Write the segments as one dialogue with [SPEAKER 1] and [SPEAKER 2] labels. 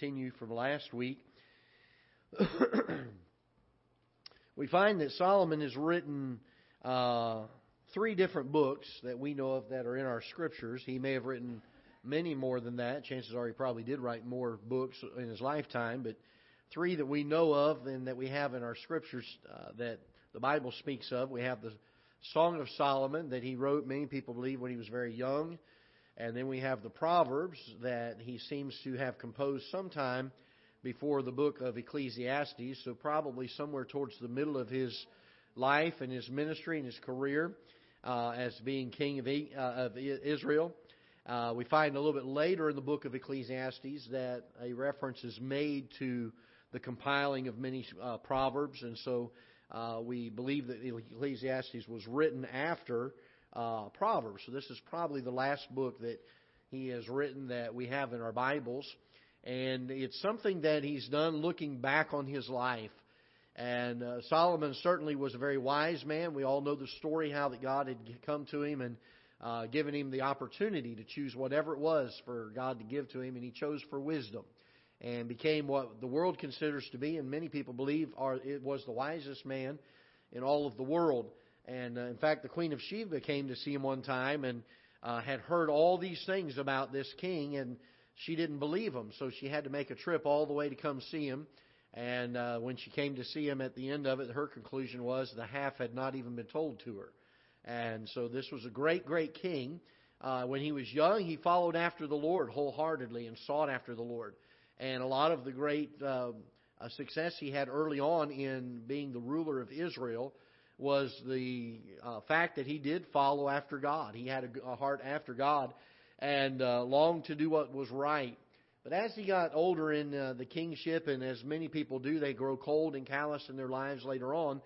[SPEAKER 1] continue from last week. we find that Solomon has written uh, three different books that we know of that are in our scriptures. He may have written many more than that. Chances are he probably did write more books in his lifetime, but three that we know of and that we have in our scriptures uh, that the Bible speaks of. We have the Song of Solomon that he wrote, many people believe, when he was very young. And then we have the Proverbs that he seems to have composed sometime before the book of Ecclesiastes, so probably somewhere towards the middle of his life and his ministry and his career uh, as being king of, uh, of Israel. Uh, we find a little bit later in the book of Ecclesiastes that a reference is made to the compiling of many uh, proverbs, and so uh, we believe that Ecclesiastes was written after uh, Proverbs. So this is probably the last book that he has written that we have in our Bibles. And it's something that he's done looking back on his life. And uh, Solomon certainly was a very wise man. We all know the story how that God had come to him and uh, given him the opportunity to choose whatever it was for God to give to him, and he chose for wisdom and became what the world considers to be, and many people believe are it was the wisest man in all of the world. And uh, in fact, the Queen of Sheba came to see him one time and uh, had heard all these things about this king, and she didn't believe him, so she had to make a trip all the way to come see him. And uh, when she came to see him at the end of it, her conclusion was the half had not even been told to her. And so this was a great, great king. Uh, when he was young, he followed after the Lord wholeheartedly and sought after the Lord. And a lot of the great uh, success he had early on in being the ruler of Israel was the uh, fact that he did follow after God. He had a, a heart after God and uh, longed to do what was right. But as he got older in uh, the kingship, and as many people do, they grow cold and callous in their lives later on.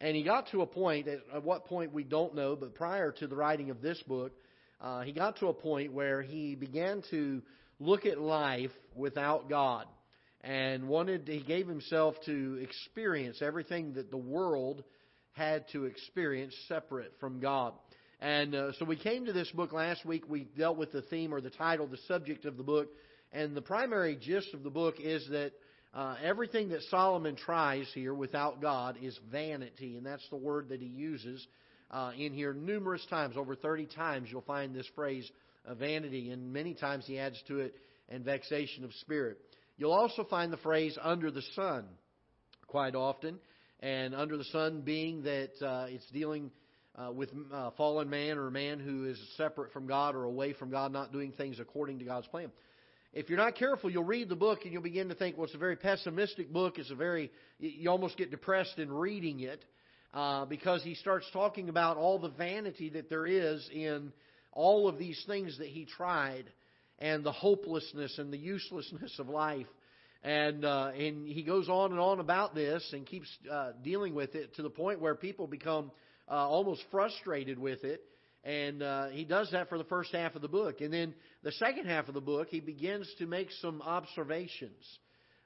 [SPEAKER 1] And he got to a point, at, at what point we don't know, but prior to the writing of this book, uh, he got to a point where he began to look at life without God and wanted he gave himself to experience everything that the world had to experience separate from God. And uh, so we came to this book last week. We dealt with the theme or the title, the subject of the book. And the primary gist of the book is that uh, everything that Solomon tries here without God is vanity. And that's the word that he uses uh, in here numerous times. Over 30 times you'll find this phrase, uh, vanity. And many times he adds to it, and vexation of spirit. You'll also find the phrase under the sun quite often and under the sun being that uh, it's dealing uh, with uh, fallen man or a man who is separate from God or away from God, not doing things according to God's plan. If you're not careful, you'll read the book and you'll begin to think, well, it's a very pessimistic book. It's a very, you almost get depressed in reading it uh, because he starts talking about all the vanity that there is in all of these things that he tried and the hopelessness and the uselessness of life. And uh, and he goes on and on about this and keeps uh, dealing with it to the point where people become uh, almost frustrated with it. And uh, he does that for the first half of the book, and then the second half of the book he begins to make some observations,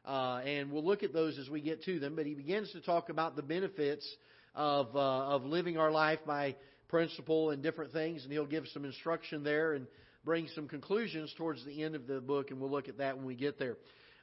[SPEAKER 1] uh, and we'll look at those as we get to them. But he begins to talk about the benefits of uh, of living our life by principle and different things, and he'll give some instruction there and bring some conclusions towards the end of the book, and we'll look at that when we get there.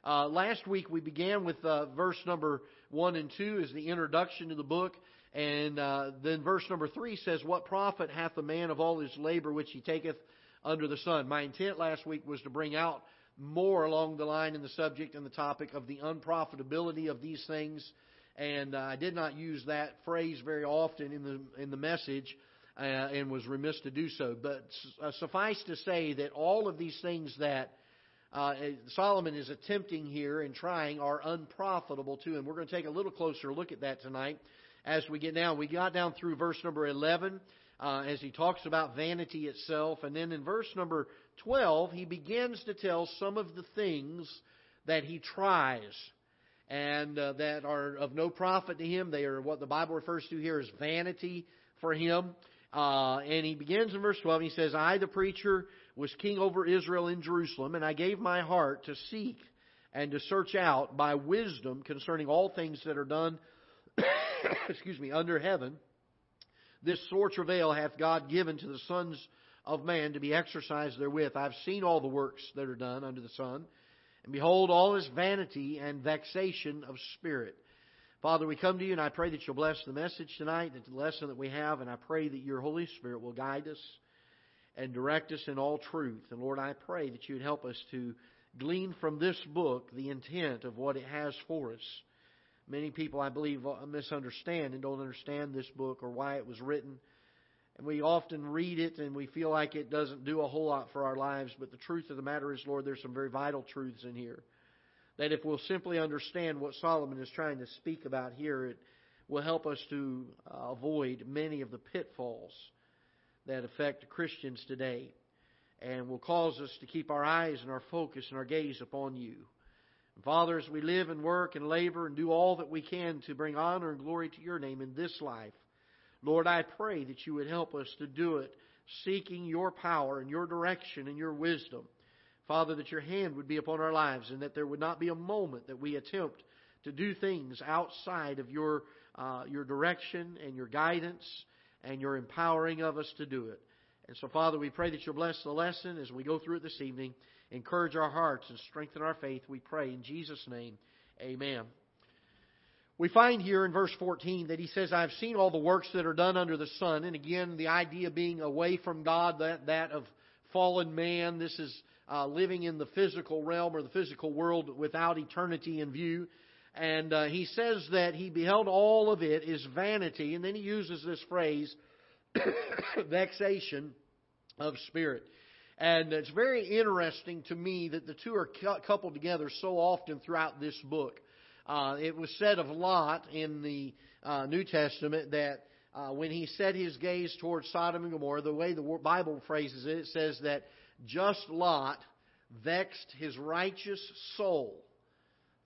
[SPEAKER 1] Uh, last week we began with uh, verse number 1 and 2 as the introduction to the book. And uh, then verse number 3 says, What profit hath a man of all his labor which he taketh under the sun? My intent last week was to bring out more along the line in the subject and the topic of the unprofitability of these things. And uh, I did not use that phrase very often in the, in the message. Uh, and was remiss to do so. But uh, suffice to say that all of these things that uh, Solomon is attempting here and trying are unprofitable to him. We're going to take a little closer look at that tonight as we get down. We got down through verse number 11 uh, as he talks about vanity itself. And then in verse number 12, he begins to tell some of the things that he tries and uh, that are of no profit to him. They are what the Bible refers to here as vanity for him. Uh, and he begins in verse 12, and he says, I, the preacher, was king over Israel in Jerusalem, and I gave my heart to seek and to search out by wisdom concerning all things that are done, excuse me, under heaven. This sore travail hath God given to the sons of man to be exercised therewith. I've seen all the works that are done under the sun, And behold, all is vanity and vexation of spirit. Father, we come to you and I pray that you'll bless the message tonight, the lesson that we have, and I pray that your Holy Spirit will guide us and direct us in all truth. And Lord, I pray that you would help us to glean from this book the intent of what it has for us. Many people, I believe, misunderstand and don't understand this book or why it was written. And we often read it and we feel like it doesn't do a whole lot for our lives. But the truth of the matter is, Lord, there's some very vital truths in here. That if we'll simply understand what Solomon is trying to speak about here, it will help us to uh, avoid many of the pitfalls that affect Christians today and will cause us to keep our eyes and our focus and our gaze upon you. Father, as we live and work and labor and do all that we can to bring honor and glory to your name in this life, Lord, I pray that you would help us to do it seeking your power and your direction and your wisdom. Father, that your hand would be upon our lives and that there would not be a moment that we attempt to do things outside of your, uh, your direction and your guidance and your empowering of us to do it. And so, Father, we pray that you'll bless the lesson as we go through it this evening. Encourage our hearts and strengthen our faith, we pray in Jesus' name. Amen. We find here in verse 14 that he says, I have seen all the works that are done under the sun. And again, the idea being away from God, that, that of fallen man. This is uh, living in the physical realm or the physical world without eternity in view. And uh, he says that he beheld all of it is vanity. And then he uses this phrase, vexation of spirit. And it's very interesting to me that the two are coupled together so often throughout this book. Uh, it was said of Lot in the uh, New Testament that uh, when he set his gaze towards Sodom and Gomorrah, the way the Bible phrases it, it says that just Lot vexed his righteous soul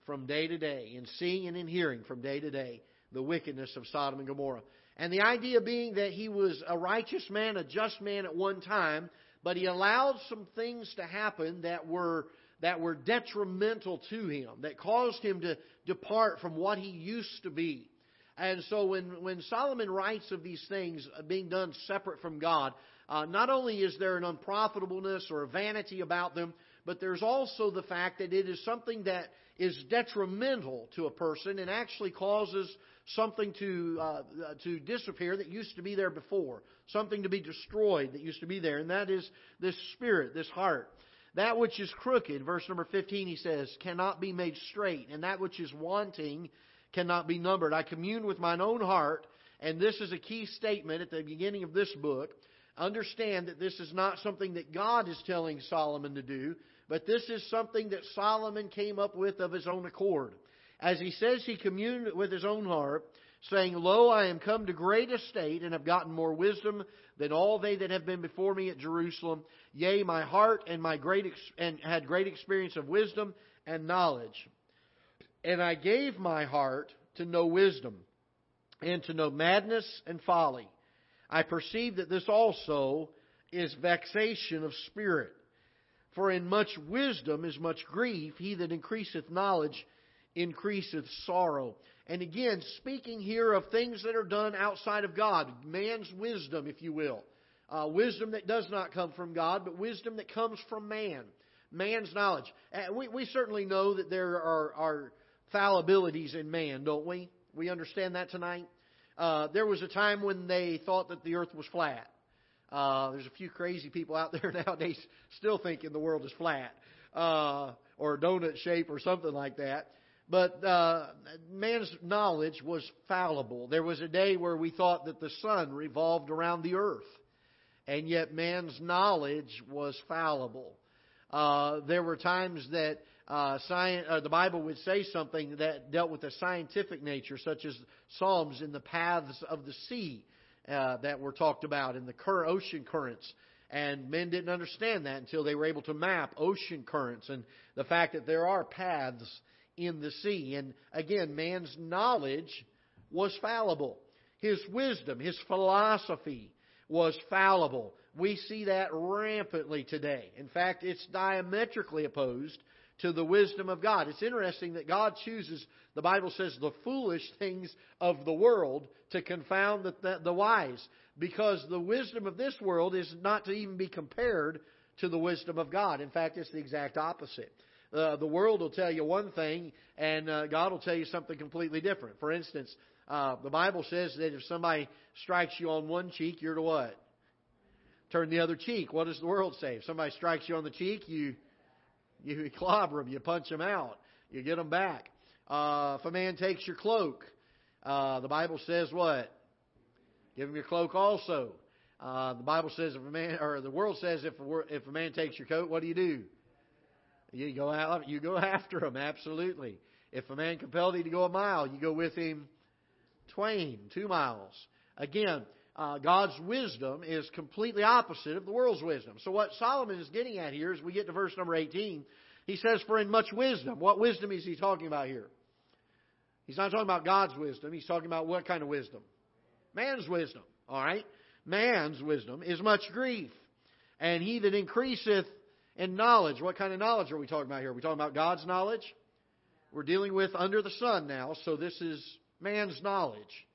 [SPEAKER 1] from day to day, in seeing and in hearing from day to day the wickedness of Sodom and Gomorrah. And the idea being that he was a righteous man, a just man at one time, but he allowed some things to happen that were that were detrimental to him, that caused him to depart from what he used to be. And so when, when Solomon writes of these things being done separate from God, uh, not only is there an unprofitableness or a vanity about them, but there's also the fact that it is something that is detrimental to a person and actually causes something to uh, to disappear that used to be there before, something to be destroyed that used to be there, and that is this spirit, this heart. That which is crooked, verse number 15, he says, cannot be made straight, and that which is wanting cannot be numbered. I commune with mine own heart, and this is a key statement at the beginning of this book. Understand that this is not something that God is telling Solomon to do, but this is something that Solomon came up with of his own accord. As he says, he communed with his own heart, saying, Lo, I am come to great estate, and have gotten more wisdom than all they that have been before me at Jerusalem. Yea, my heart and my great ex- and had great experience of wisdom and knowledge. And I gave my heart to know wisdom, and to know madness and folly. I perceive that this also is vexation of spirit. For in much wisdom is much grief. He that increaseth knowledge increaseth sorrow. And again, speaking here of things that are done outside of God, man's wisdom, if you will. Uh, wisdom that does not come from God, but wisdom that comes from man. Man's knowledge. Uh, we, we certainly know that there are, are fallibilities in man, don't we? We understand that tonight. Uh, there was a time when they thought that the earth was flat. Uh, there's a few crazy people out there nowadays still thinking the world is flat uh, or donut shape or something like that. But uh, man's knowledge was fallible. There was a day where we thought that the sun revolved around the earth, and yet man's knowledge was fallible. Uh, there were times that uh, science, uh, the Bible would say something that dealt with a scientific nature, such as Psalms in the paths of the sea uh, that were talked about in the cur- ocean currents. And men didn't understand that until they were able to map ocean currents and the fact that there are paths in the sea. And again, man's knowledge was fallible. His wisdom, his philosophy was fallible. We see that rampantly today. In fact, it's diametrically opposed to the wisdom of God. It's interesting that God chooses, the Bible says, the foolish things of the world to confound the, the, the, wise, because the wisdom of this world is not to even be compared to the wisdom of God. In fact, it's the exact opposite. Uh, the world will tell you one thing, and uh, God will tell you something completely different. For instance, uh, the Bible says that if somebody strikes you on one cheek, you're to what? Turn the other cheek. What does the world say? If somebody strikes you on the cheek, you you clobber them, you punch them out, you get them back. Uh, if a man takes your cloak, uh, the Bible says what? Give him your cloak also. Uh, the Bible says if a man, or the world says if a, if a man takes your coat, what do you do? You go out, you go after him. Absolutely. If a man compelled you to go a mile, you go with him twain, two miles. Again, uh, God's wisdom is completely opposite of the world's wisdom. So what Solomon is getting at here is we get to verse number 18, he says, "For in much wisdom." What wisdom is he talking about here? He's not talking about God's wisdom. He's talking about what kind of wisdom? Man's wisdom. All right? Man's wisdom is much grief. And he that increaseth in knowledge, what kind of knowledge are we talking about here? Are we talking about God's knowledge? We're dealing with under the sun now, so this is man's knowledge.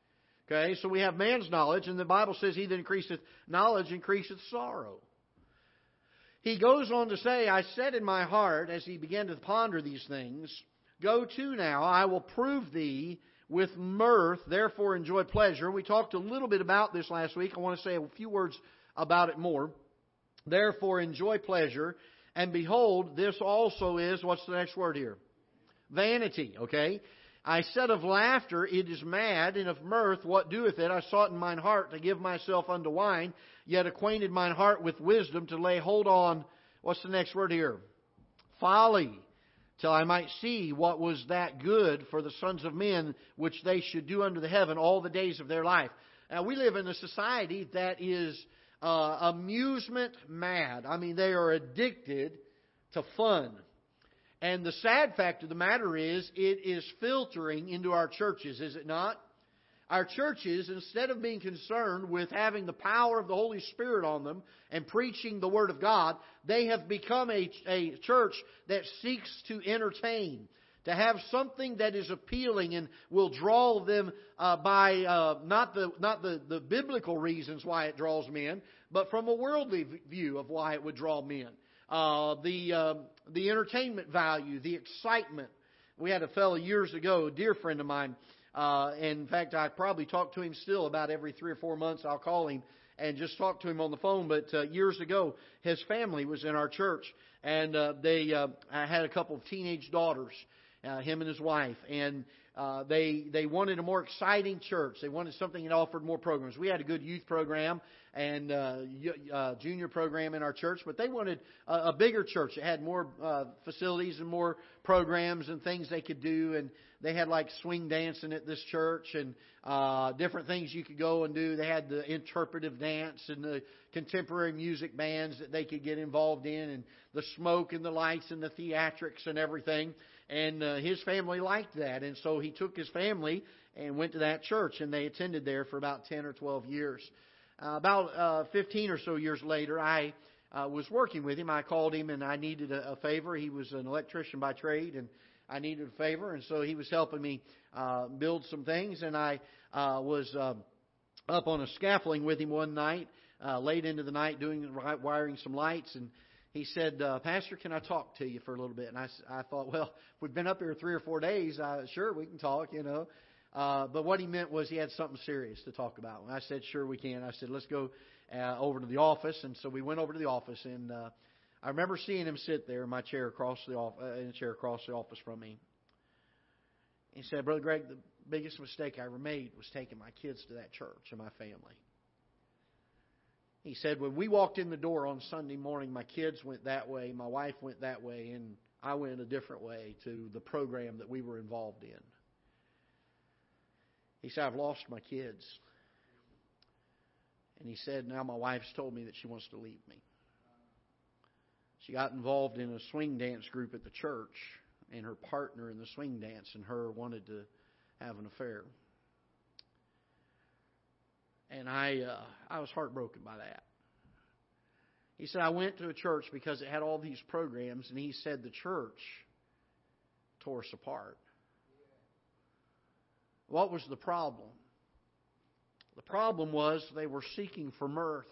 [SPEAKER 1] Okay, so we have man's knowledge, and the Bible says, He that increaseth knowledge increaseth sorrow. He goes on to say, I said in my heart, as he began to ponder these things, Go to now, I will prove thee with mirth, therefore enjoy pleasure. We talked a little bit about this last week. I want to say a few words about it more. Therefore enjoy pleasure. And behold, this also is, what's the next word here? Vanity, okay? I said of laughter, it is mad, and of mirth, what doeth it? I sought in mine heart to give myself unto wine, yet acquainted mine heart with wisdom to lay hold on, what's the next word here? Folly till I might see what was that good for the sons of men which they should do under the heaven all the days of their life. Now, we live in a society that is uh, amusement mad. I mean, they are addicted to fun. And the sad fact of the matter is, it is filtering into our churches, is it not? Our churches, instead of being concerned with having the power of the Holy Spirit on them and preaching the Word of God, they have become a, a church that seeks to entertain, to have something that is appealing and will draw them uh, by uh, not the not the, the biblical reasons why it draws men, but from a worldly view of why it would draw men. Uh, the uh, the entertainment value, the excitement. We had a fellow years ago, a dear friend of mine. Uh, in fact, I probably talk to him still about every three or four months. I'll call him and just talk to him on the phone. But uh, years ago, his family was in our church, and uh, they uh, I had a couple of teenage daughters, uh, him and his wife, and uh, they they wanted a more exciting church. They wanted something that offered more programs. We had a good youth program and uh, uh, junior program in our church, but they wanted a, a bigger church that had more uh, facilities and more programs and things they could do. And they had like swing dancing at this church and uh, different things you could go and do. They had the interpretive dance and the contemporary music bands that they could get involved in, and the smoke and the lights and the theatrics and everything. And uh, his family liked that, and so he took his family and went to that church, and they attended there for about 10 or 12 years. Uh, about uh, 15 or so years later, I uh, was working with him. I called him and I needed a, a favor. He was an electrician by trade, and I needed a favor, and so he was helping me uh, build some things. And I uh, was uh, up on a scaffolding with him one night, uh, late into the night, doing wiring some lights, and he said, uh, Pastor, can I talk to you for a little bit? And I, I thought, well, we've been up here three or four days. Uh, sure, we can talk, you know. Uh, but what he meant was he had something serious to talk about. And I said, sure, we can. I said, let's go uh, over to the office. And so we went over to the office. And uh, I remember seeing him sit there in my chair across the off- uh, in a chair across the office from me. He said, Brother Greg, the biggest mistake I ever made was taking my kids to that church and my family. He said, when we walked in the door on Sunday morning, my kids went that way, my wife went that way, and I went a different way to the program that we were involved in. He said, I've lost my kids. And he said, now my wife's told me that she wants to leave me. She got involved in a swing dance group at the church, and her partner in the swing dance and her wanted to have an affair and I uh, I was heartbroken by that. He said I went to a church because it had all these programs, and he said the church tore us apart. What was the problem? The problem was they were seeking for mirth.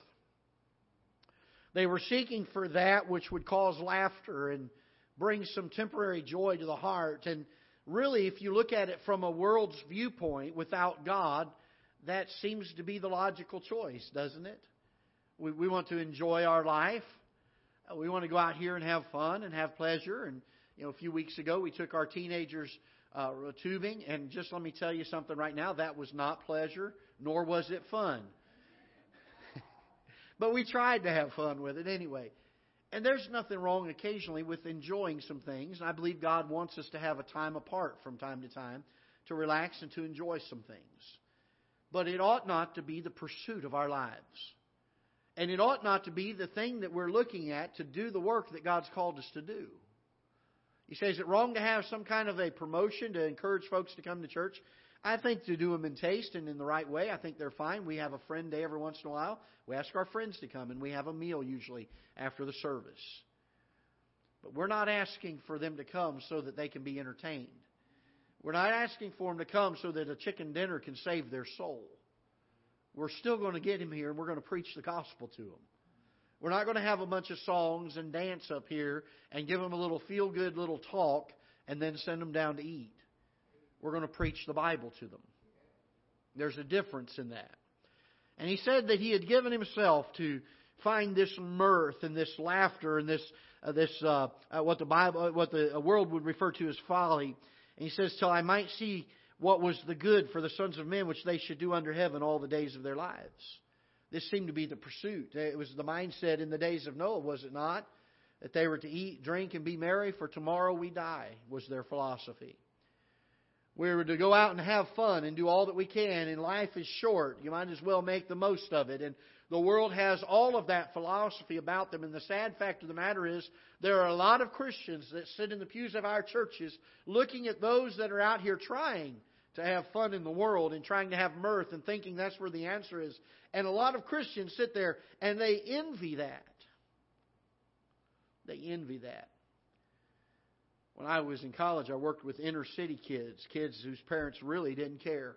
[SPEAKER 1] They were seeking for that which would cause laughter and bring some temporary joy to the heart. And really, if you look at it from a world's viewpoint without God, that seems to be the logical choice, doesn't it? We, we want to enjoy our life. Uh, we want to go out here and have fun and have pleasure. And, you know, a few weeks ago, we took our teenagers uh, tubing. And just let me tell you something right now that was not pleasure, nor was it fun. but we tried to have fun with it anyway. And there's nothing wrong occasionally with enjoying some things. And I believe God wants us to have a time apart from time to time to relax and to enjoy some things. But it ought not to be the pursuit of our lives. And it ought not to be the thing that we're looking at to do the work that God's called us to do. You say, is it wrong to have some kind of a promotion to encourage folks to come to church? I think to do them in taste and in the right way, I think they're fine. We have a friend day every once in a while. We ask our friends to come, and we have a meal usually after the service. But we're not asking for them to come so that they can be entertained. We're not asking for them to come so that a chicken dinner can save their soul. We're still going to get them here, and we're going to preach the gospel to them. We're not going to have a bunch of songs and dance up here and give them a little feel good little talk and then send them down to eat. We're going to preach the Bible to them. There's a difference in that. And he said that he had given himself to find this mirth and this laughter and this uh, this uh, uh, what the Bible what the world would refer to as folly. And he says, "Till I might see what was the good for the sons of men which they should do under heaven all the days of their lives." This seemed to be the pursuit. It was the mindset in the days of Noah, was it not? That they were to eat, drink, and be merry, for tomorrow we die, was their philosophy. We were to go out and have fun and do all that we can, and life is short. You might as well make the most of it. And the world has all of that philosophy about them. And the sad fact of the matter is, there are a lot of Christians that sit in the pews of our churches looking at those that are out here trying to have fun in the world and trying to have mirth and thinking that's where the answer is. And a lot of Christians sit there and they envy that. They envy that. When I was in college, I worked with inner city kids, kids whose parents really didn't care.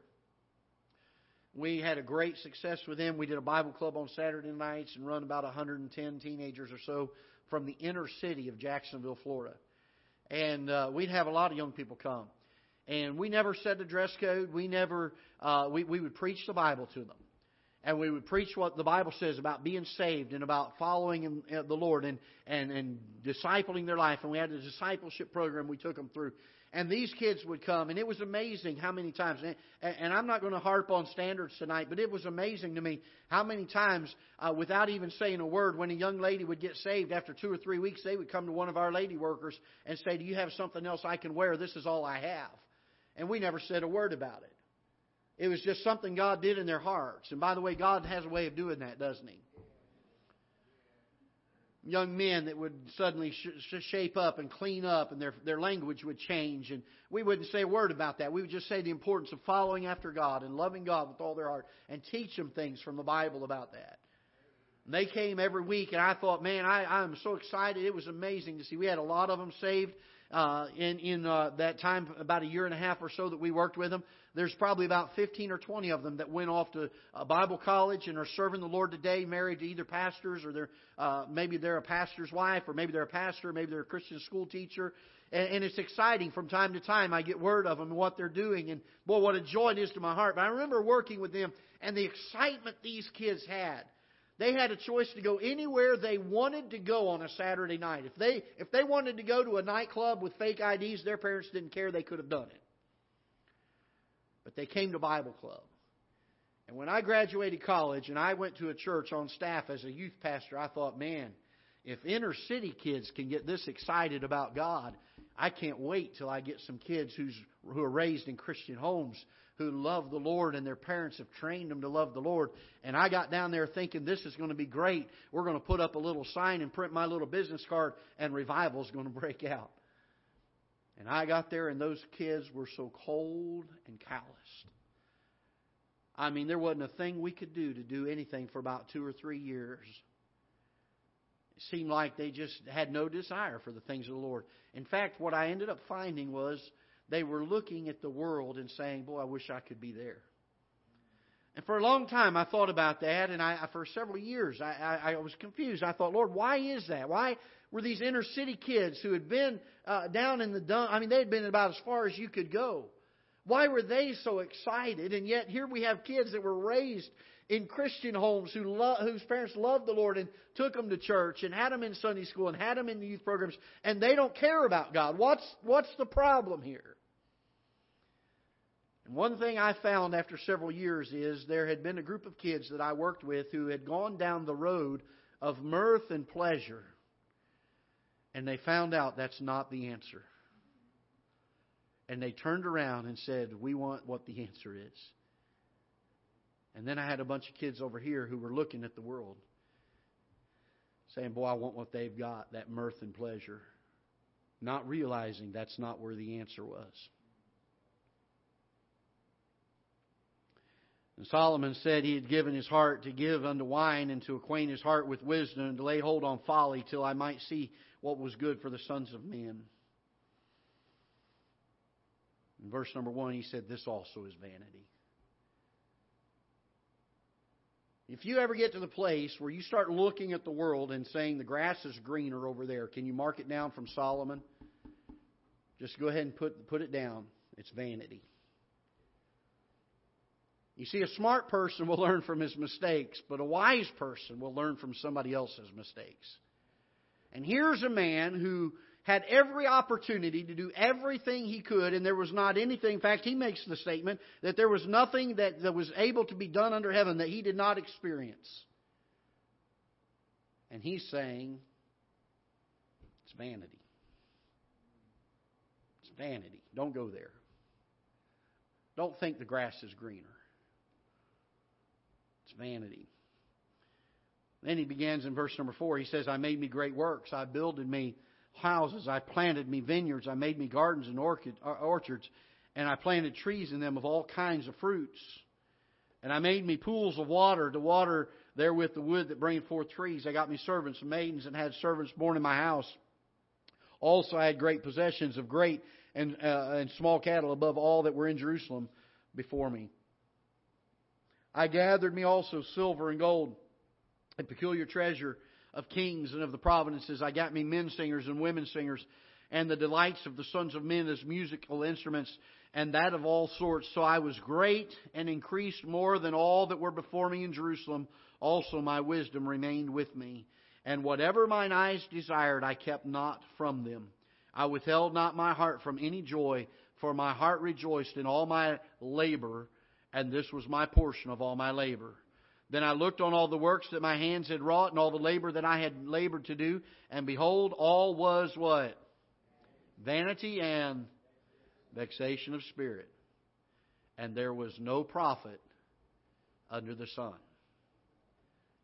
[SPEAKER 1] We had a great success with them. We did a Bible club on Saturday nights and run about 110 teenagers or so from the inner city of Jacksonville, Florida. And uh, we'd have a lot of young people come. And we never set a dress code. We never, uh, we, we would preach the Bible to them and we would preach what the Bible says about being saved and about following uh, the Lord and, and, and discipling their life. And we had a discipleship program we took them through. And these kids would come, and it was amazing how many times. And, and I'm not going to harp on standards tonight, but it was amazing to me how many times, uh, without even saying a word, when a young lady would get saved after two or three weeks, they would come to one of our lady workers and say, Do you have something else I can wear? This is all I have. And we never said a word about it. It was just something God did in their hearts. And by the way, God has a way of doing that, doesn't He? Young men that would suddenly sh- shape up and clean up, and their their language would change, and we wouldn't say a word about that. We would just say the importance of following after God and loving God with all their heart, and teach them things from the Bible about that. And they came every week, and I thought, man, I, I'm so excited. It was amazing to see. We had a lot of them saved uh, in in uh, that time, about a year and a half or so that we worked with them. There's probably about 15 or 20 of them that went off to Bible college and are serving the Lord today, married to either pastors or they're uh, maybe they're a pastor's wife, or maybe they're a pastor, maybe they're a Christian school teacher. And, and it's exciting from time to time. I get word of them and what they're doing, and boy, what a joy it is to my heart. But I remember working with them and the excitement these kids had. They had a choice to go anywhere they wanted to go on a Saturday night. If they if they wanted to go to a nightclub with fake IDs, their parents didn't care. They could have done it. But they came to Bible Club. And when I graduated college and I went to a church on staff as a youth pastor, I thought, man, if inner city kids can get this excited about God, I can't wait till I get some kids who's, who are raised in Christian homes who love the Lord and their parents have trained them to love the Lord. And I got down there thinking this is going to be great. We're going to put up a little sign and print my little business card and revival is going to break out. And I got there, and those kids were so cold and calloused. I mean, there wasn't a thing we could do to do anything for about two or three years. It seemed like they just had no desire for the things of the Lord. In fact, what I ended up finding was they were looking at the world and saying, Boy, I wish I could be there. And for a long time, I thought about that, and I, for several years, I, I, I was confused. I thought, Lord, why is that? Why, were these inner city kids who had been uh, down in the dump. I mean, they had been about as far as you could go. Why were they so excited? And yet here we have kids that were raised in Christian homes who lo- whose parents loved the Lord and took them to church and had them in Sunday school and had them in the youth programs, and they don't care about God. What's what's the problem here? And one thing I found after several years is there had been a group of kids that I worked with who had gone down the road of mirth and pleasure, and they found out that's not the answer. And they turned around and said, We want what the answer is. And then I had a bunch of kids over here who were looking at the world, saying, Boy, I want what they've got that mirth and pleasure. Not realizing that's not where the answer was. And Solomon said he had given his heart to give unto wine and to acquaint his heart with wisdom and to lay hold on folly till I might see what was good for the sons of men. In verse number one, he said, This also is vanity. If you ever get to the place where you start looking at the world and saying the grass is greener over there, can you mark it down from Solomon? Just go ahead and put, put it down. It's vanity. You see, a smart person will learn from his mistakes, but a wise person will learn from somebody else's mistakes. And here's a man who had every opportunity to do everything he could, and there was not anything. In fact, he makes the statement that there was nothing that, that was able to be done under heaven that he did not experience. And he's saying it's vanity. It's vanity. Don't go there. Don't think the grass is greener. Vanity. Then he begins in verse number four. He says, I made me great works. I builded me houses. I planted me vineyards. I made me gardens and orchid, orchards. And I planted trees in them of all kinds of fruits. And I made me pools of water to water therewith the wood that bringeth forth trees. I got me servants and maidens and had servants born in my house. Also I had great possessions of great and, uh, and small cattle above all that were in Jerusalem before me. I gathered me also silver and gold, a peculiar treasure of kings and of the provinces. I got me men singers and women singers, and the delights of the sons of men as musical instruments, and that of all sorts. So I was great and increased more than all that were before me in Jerusalem. Also my wisdom remained with me. And whatever mine eyes desired, I kept not from them. I withheld not my heart from any joy, for my heart rejoiced in all my labor, and this was my portion of all my labor. Then I looked on all the works that my hands had wrought and all the labor that I had labored to do, and behold, all was what? Vanity and vexation of spirit. And there was no profit under the sun.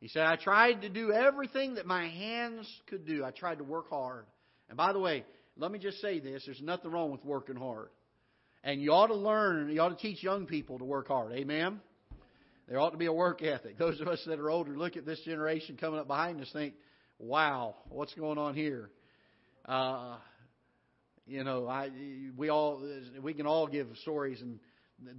[SPEAKER 1] He said, I tried to do everything that my hands could do. I tried to work hard. And by the way, let me just say this there's nothing wrong with working hard. And you ought to learn, you ought to teach young people to work hard. Amen? There ought to be a work ethic. Those of us that are older look at this generation coming up behind us think, wow, what's going on here? Uh, you know, I we all we can all give stories, and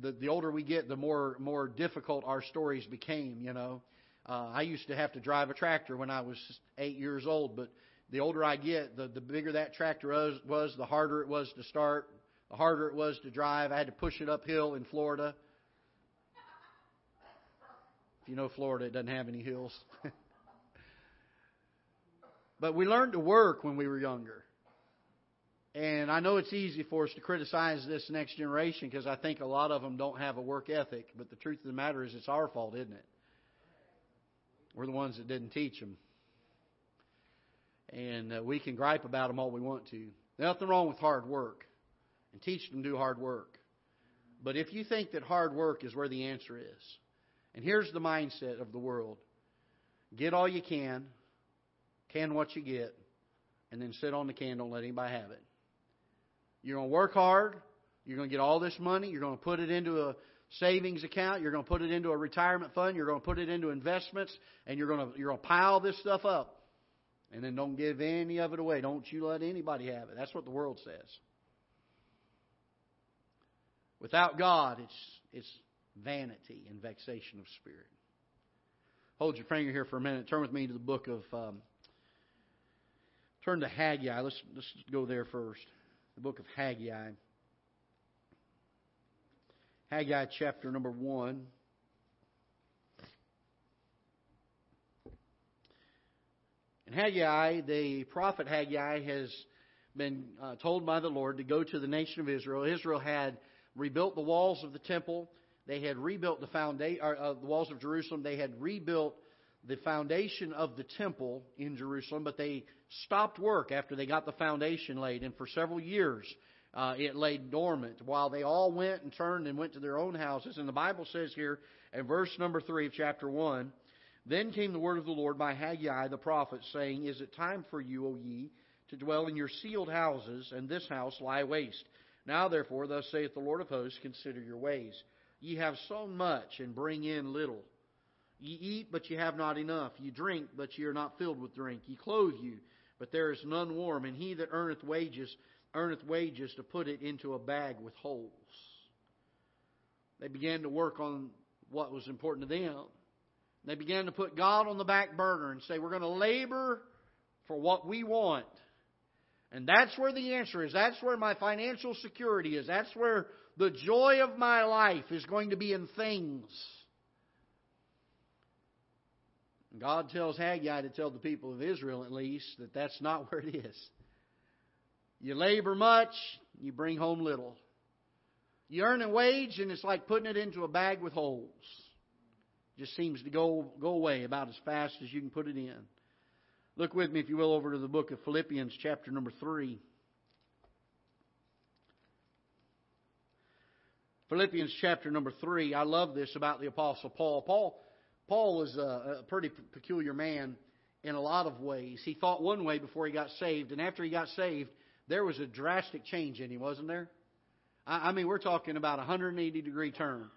[SPEAKER 1] the the older we get, the more more difficult our stories became. You know, uh, I used to have to drive a tractor when I was eight years old, but the older I get, the the bigger that tractor was, was the harder it was to start, the harder it was to drive. I had to push it uphill in Florida. If you know Florida, it doesn't have any hills. but we learned to work when we were younger. And I know it's easy for us to criticize this next generation because I think a lot of them don't have a work ethic. But the truth of the matter is, it's our fault, isn't it? We're the ones that didn't teach them. And uh, we can gripe about them all we want to. Nothing wrong with hard work. And teach them to do hard work. But if you think that hard work is where the answer is, and here's the mindset of the world get all you can, can what you get, and then sit on the can, don't let anybody have it. You're going to work hard, you're going to get all this money, you're going to put it into a savings account, you're going to put it into a retirement fund, you're going to put it into investments, and you're going to you're going to pile this stuff up. And then don't give any of it away. Don't you let anybody have it. That's what the world says. Without God, it's it's vanity and vexation of spirit. Hold your finger here for a minute. Turn with me to the book of um,
[SPEAKER 2] Turn to Haggai. Let's, let's go there first. The book of Haggai. Haggai chapter number 1. In Haggai, the prophet Haggai has been uh, told by the Lord to go to the nation of Israel. Israel had rebuilt the walls of the temple. They had rebuilt the foundation, uh, the walls of Jerusalem. They had rebuilt the foundation of the temple in Jerusalem, but they stopped work after they got the foundation laid, and for several years uh, it lay dormant while they all went and turned and went to their own houses. And the Bible says here in verse number 3 of chapter 1 Then came the word of the Lord by Haggai the prophet, saying, Is it time for you, O ye, to dwell in your sealed houses, and this house lie waste? Now therefore, thus saith the Lord of hosts, Consider your ways. Ye have sown much, and bring in little. Ye eat, but ye have not enough. Ye drink, but ye are not filled with drink. Ye clothe you, but there is none warm. And he that earneth wages, earneth wages to put it into a bag with holes. They began to work on what was important to them. They began to put God on the back burner and say, we're going to labor for what we want. And that's where the answer is. That's where my financial security is. That's where the joy of my life is going to be in things. God tells Haggai to tell the people of Israel, at least, that that's not where it is. You labor much, you bring home little. You earn a wage, and it's like putting it into a bag with holes. It Just seems to go, go away about as fast as you can put it in. Look with me, if you will, over to the book of Philippians, chapter number 3. Philippians chapter number 3. I love this about the Apostle Paul. Paul Paul was a, a pretty peculiar man in a lot of ways. He thought one way before he got saved, and after he got saved, there was a drastic change in him, wasn't there? I, I mean, we're talking about a 180 degree turn.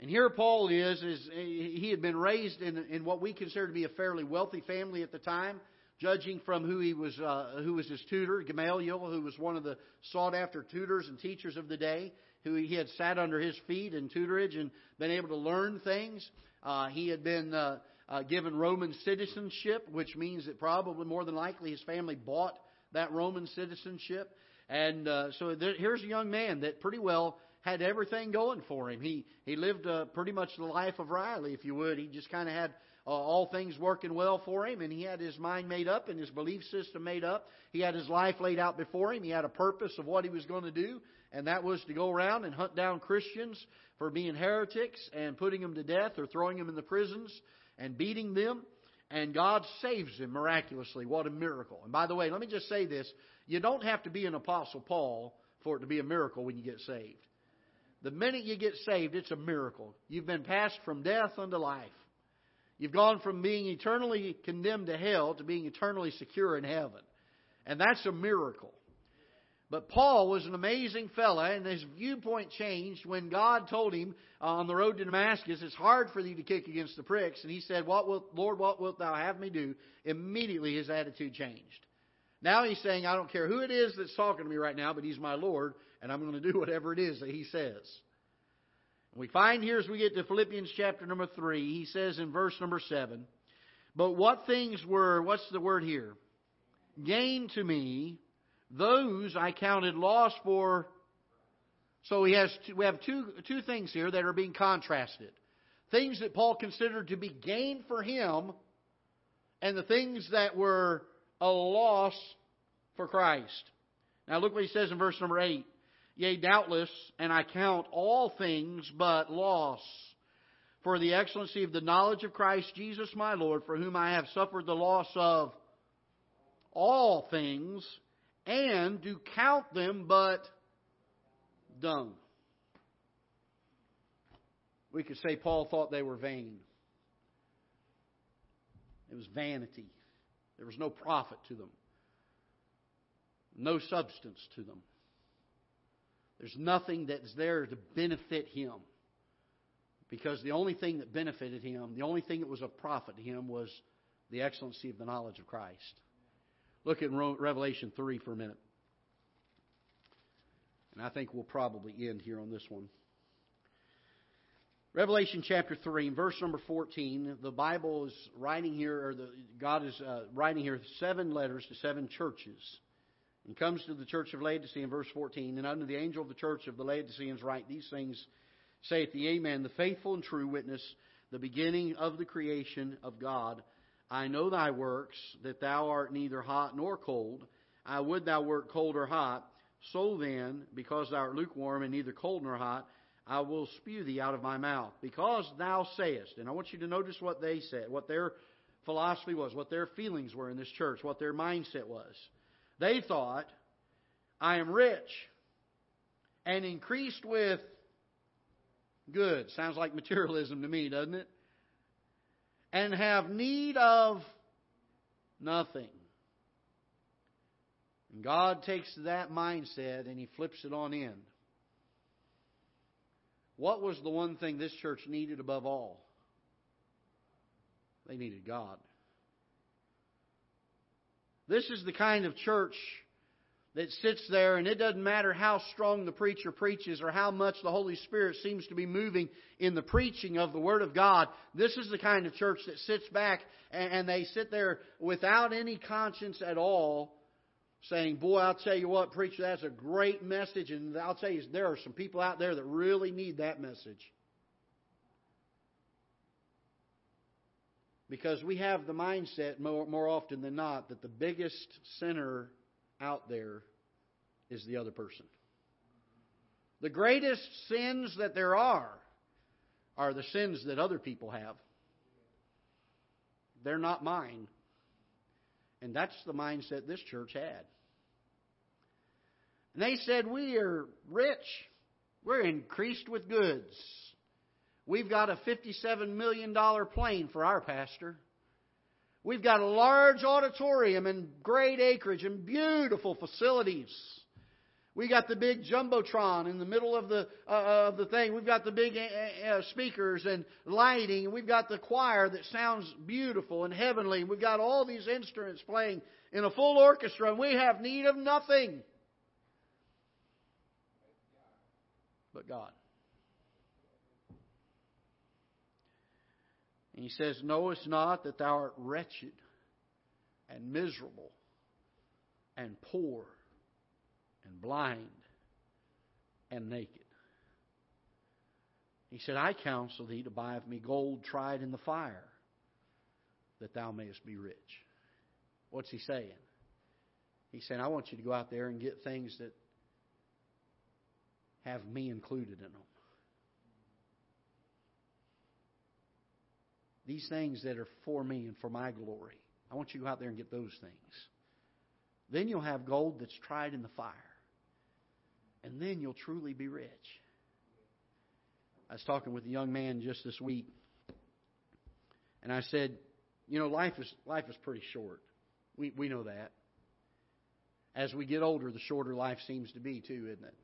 [SPEAKER 2] And here Paul is, is he had been raised in, in what we consider to be a fairly wealthy family at the time, judging from who he was, uh, who was his tutor, Gamaliel, who was one of the sought after tutors and teachers of the day, who he had sat under his feet in tutorage and been able to learn things. Uh, he had been uh, uh, given Roman citizenship, which means that probably more than likely his family bought that Roman citizenship. And uh, so there, here's a young man that pretty well had everything going for him. He he lived uh, pretty much the life of Riley, if you would. He just kind of had uh, all things working well for him, and he had his mind made up and his belief system made up. He had his life laid out before him. He had a purpose of what he was going to do, and that was to go around and hunt down Christians for being heretics and putting them to death or throwing them in the prisons and beating them. And God saves him miraculously. What a miracle. And by the way, let me just say this. You don't have to be an Apostle Paul for it to be a miracle when you get saved. The minute you get saved, it's a miracle. You've been passed from death unto life. You've gone from being eternally condemned to hell to being eternally secure in heaven. And that's a miracle. But Paul was an amazing fella, and his viewpoint changed when God told him uh, on the road to Damascus, "It's hard for thee to kick against the pricks." And he said, "What wilt, Lord, what wilt thou have me do?" Immediately, his attitude changed. Now he's saying, "I don't care who it is that's talking to me right now, but he's my Lord, and I'm going to do whatever it is that he says." We find here as we get to Philippians chapter number three, he says in verse number seven, "But what things were? What's the word here? Gain to me." Those I counted loss for. So he has we have two, two things here that are being contrasted. Things that Paul considered to be gain for him, and the things that were a loss for Christ. Now look what he says in verse number 8. Yea, doubtless, and I count all things but loss for the excellency of the knowledge of Christ Jesus my Lord, for whom I have suffered the loss of all things, and do count them but dung. We could say Paul thought they were vain. It was vanity. There was no profit to them, no substance to them. There's nothing that's there to benefit him. Because the only thing that benefited him, the only thing that was of profit to him was the excellency of the knowledge of Christ. Look at Revelation 3 for a minute. And I think we'll probably end here on this one. Revelation chapter 3, verse number 14, the Bible is writing here, or the, God is uh, writing here seven letters to seven churches. And comes to the church of Laodicea in verse 14, and unto the angel of the church of the Laodiceans write these things, saith the Amen, the faithful and true witness, the beginning of the creation of God. I know thy works, that thou art neither hot nor cold. I would thou wert cold or hot. So then, because thou art lukewarm and neither cold nor hot, I will spew thee out of my mouth. Because thou sayest, and I want you to notice what they said, what their philosophy was, what their feelings were in this church, what their mindset was. They thought, I am rich and increased with goods. Sounds like materialism to me, doesn't it? And have need of nothing. And God takes that mindset and He flips it on end. What was the one thing this church needed above all? They needed God. This is the kind of church that sits there, and it doesn't matter how strong the preacher preaches or how much the Holy Spirit seems to be moving in the preaching of the Word of God. This is the kind of church that sits back and, they sit there without any conscience at all, saying, Boy, I'll tell you what, preacher, that's a great message, and I'll tell you, there are some people out there that really need that message. Because we have the mindset more, more often than not that the biggest sinner out there is the other person. The greatest sins that there are are the sins that other people have. They're not mine. And that's the mindset this church had. And they said, We are rich. We're increased with goods. We've got a $57 million plane for our pastor. We've got a large auditorium and great acreage and beautiful facilities. We got the big jumbotron in the middle of the uh, of the thing. We've got the big uh, uh, speakers and lighting. We've got the choir that sounds beautiful and heavenly. We've got all these instruments playing in a full orchestra, and we have need of nothing but God. And he says, Knowest not that thou art wretched and miserable and poor and blind and naked? He said, I counsel thee to buy of me gold tried in the fire, that thou mayest be rich. What's he saying? He's saying, I want you to go out there and get things that have me included in them. These things that are for me and for my glory. I want you to go out there and get those things. Then you'll have gold that's tried in the fire. And then you'll truly be rich. I was talking with a young man just this week. And I said, you know, life is life is pretty short. We we know that. As we get older, the shorter life seems to be too, isn't it?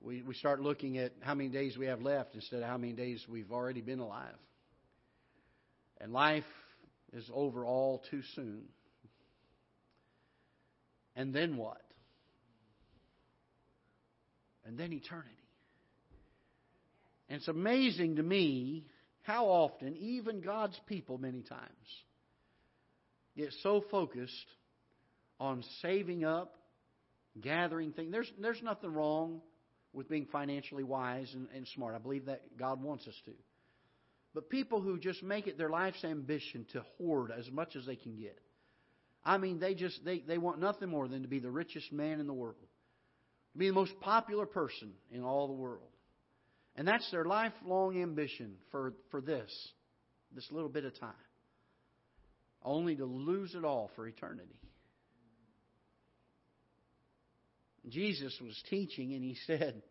[SPEAKER 2] We we start looking at how many days we have left instead of how many days we've already been alive. And life is over all too soon. And then what? And then eternity. And it's amazing to me how often, even God's people, many times, get so focused on saving up, gathering things. There's, there's nothing wrong with being financially wise and, and smart. I believe that God wants us to. But people who just make it their life's ambition to hoard as much as they can get. I mean, they just they, they want nothing more than to be the richest man in the world. To be the most popular person in all the world. And that's their lifelong ambition for, for this, this little bit of time. Only to lose it all for eternity. Jesus was teaching and he said,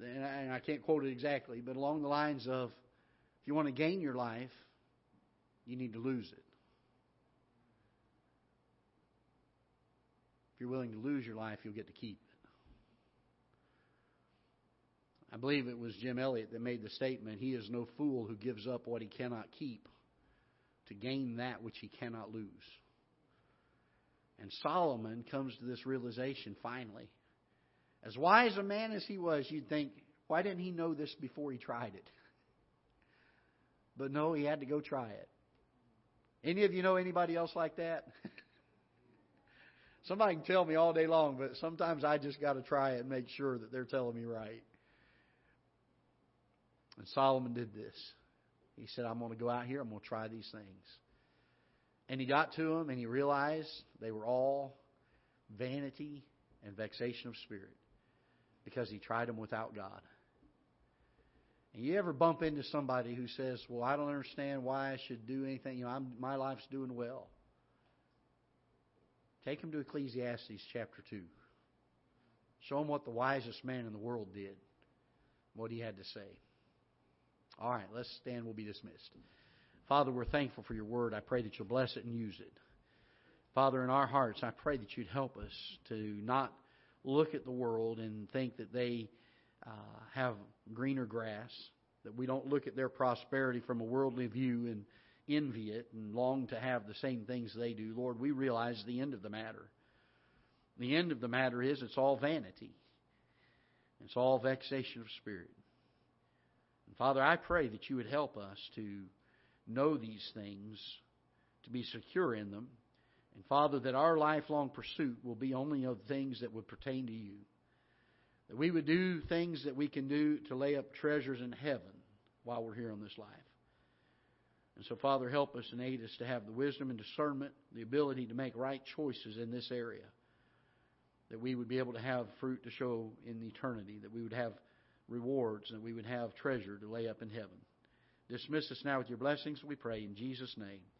[SPEAKER 2] and I can't quote it exactly, but along the lines of if you want to gain your life, you need to lose it. If you're willing to lose your life, you'll get to keep it. I believe it was Jim Elliot that made the statement He is no fool who gives up what he cannot keep to gain that which he cannot lose. And Solomon comes to this realization finally. As wise a man as he was, you'd think, Why didn't he know this before he tried it? But no, he had to go try it. Any of you know anybody else like that? Somebody can tell me all day long, but sometimes I just got to try it and make sure that they're telling me right. And Solomon did this. He said, I'm going to go out here, I'm going to try these things. And he got to them and he realized they were all vanity and vexation of spirit because he tried them without God. And you ever bump into somebody who says, "Well, I don't understand why I should do anything. You know, I'm, my life's doing well." Take them to Ecclesiastes chapter two. Show them what the wisest man in the world did, what he had to say. All right, let's stand. We'll be dismissed. Father, we're thankful for your word. I pray that you'll bless it and use it. Father, in our hearts, I pray that you'd help us to not look at the world and think that they uh, have greener grass, that we don't look at their prosperity from a worldly view and envy it and long to have the same things they do. Lord, we realize the end of the matter. The end of the matter is it's all vanity. It's all vexation of spirit. And Father, I pray that you would help us to know these things, to be secure in them. And Father, that our lifelong pursuit will be only of things that would pertain to you. That we would do things that we can do to lay up treasures in heaven while we're here on this life. And so, Father, help us and aid us to have the wisdom and discernment, the ability to make right choices in this area. That we would be able to have fruit to show in eternity, that we would have rewards, and we would have treasure to lay up in heaven. Dismiss us now with your blessings, we pray in Jesus' name.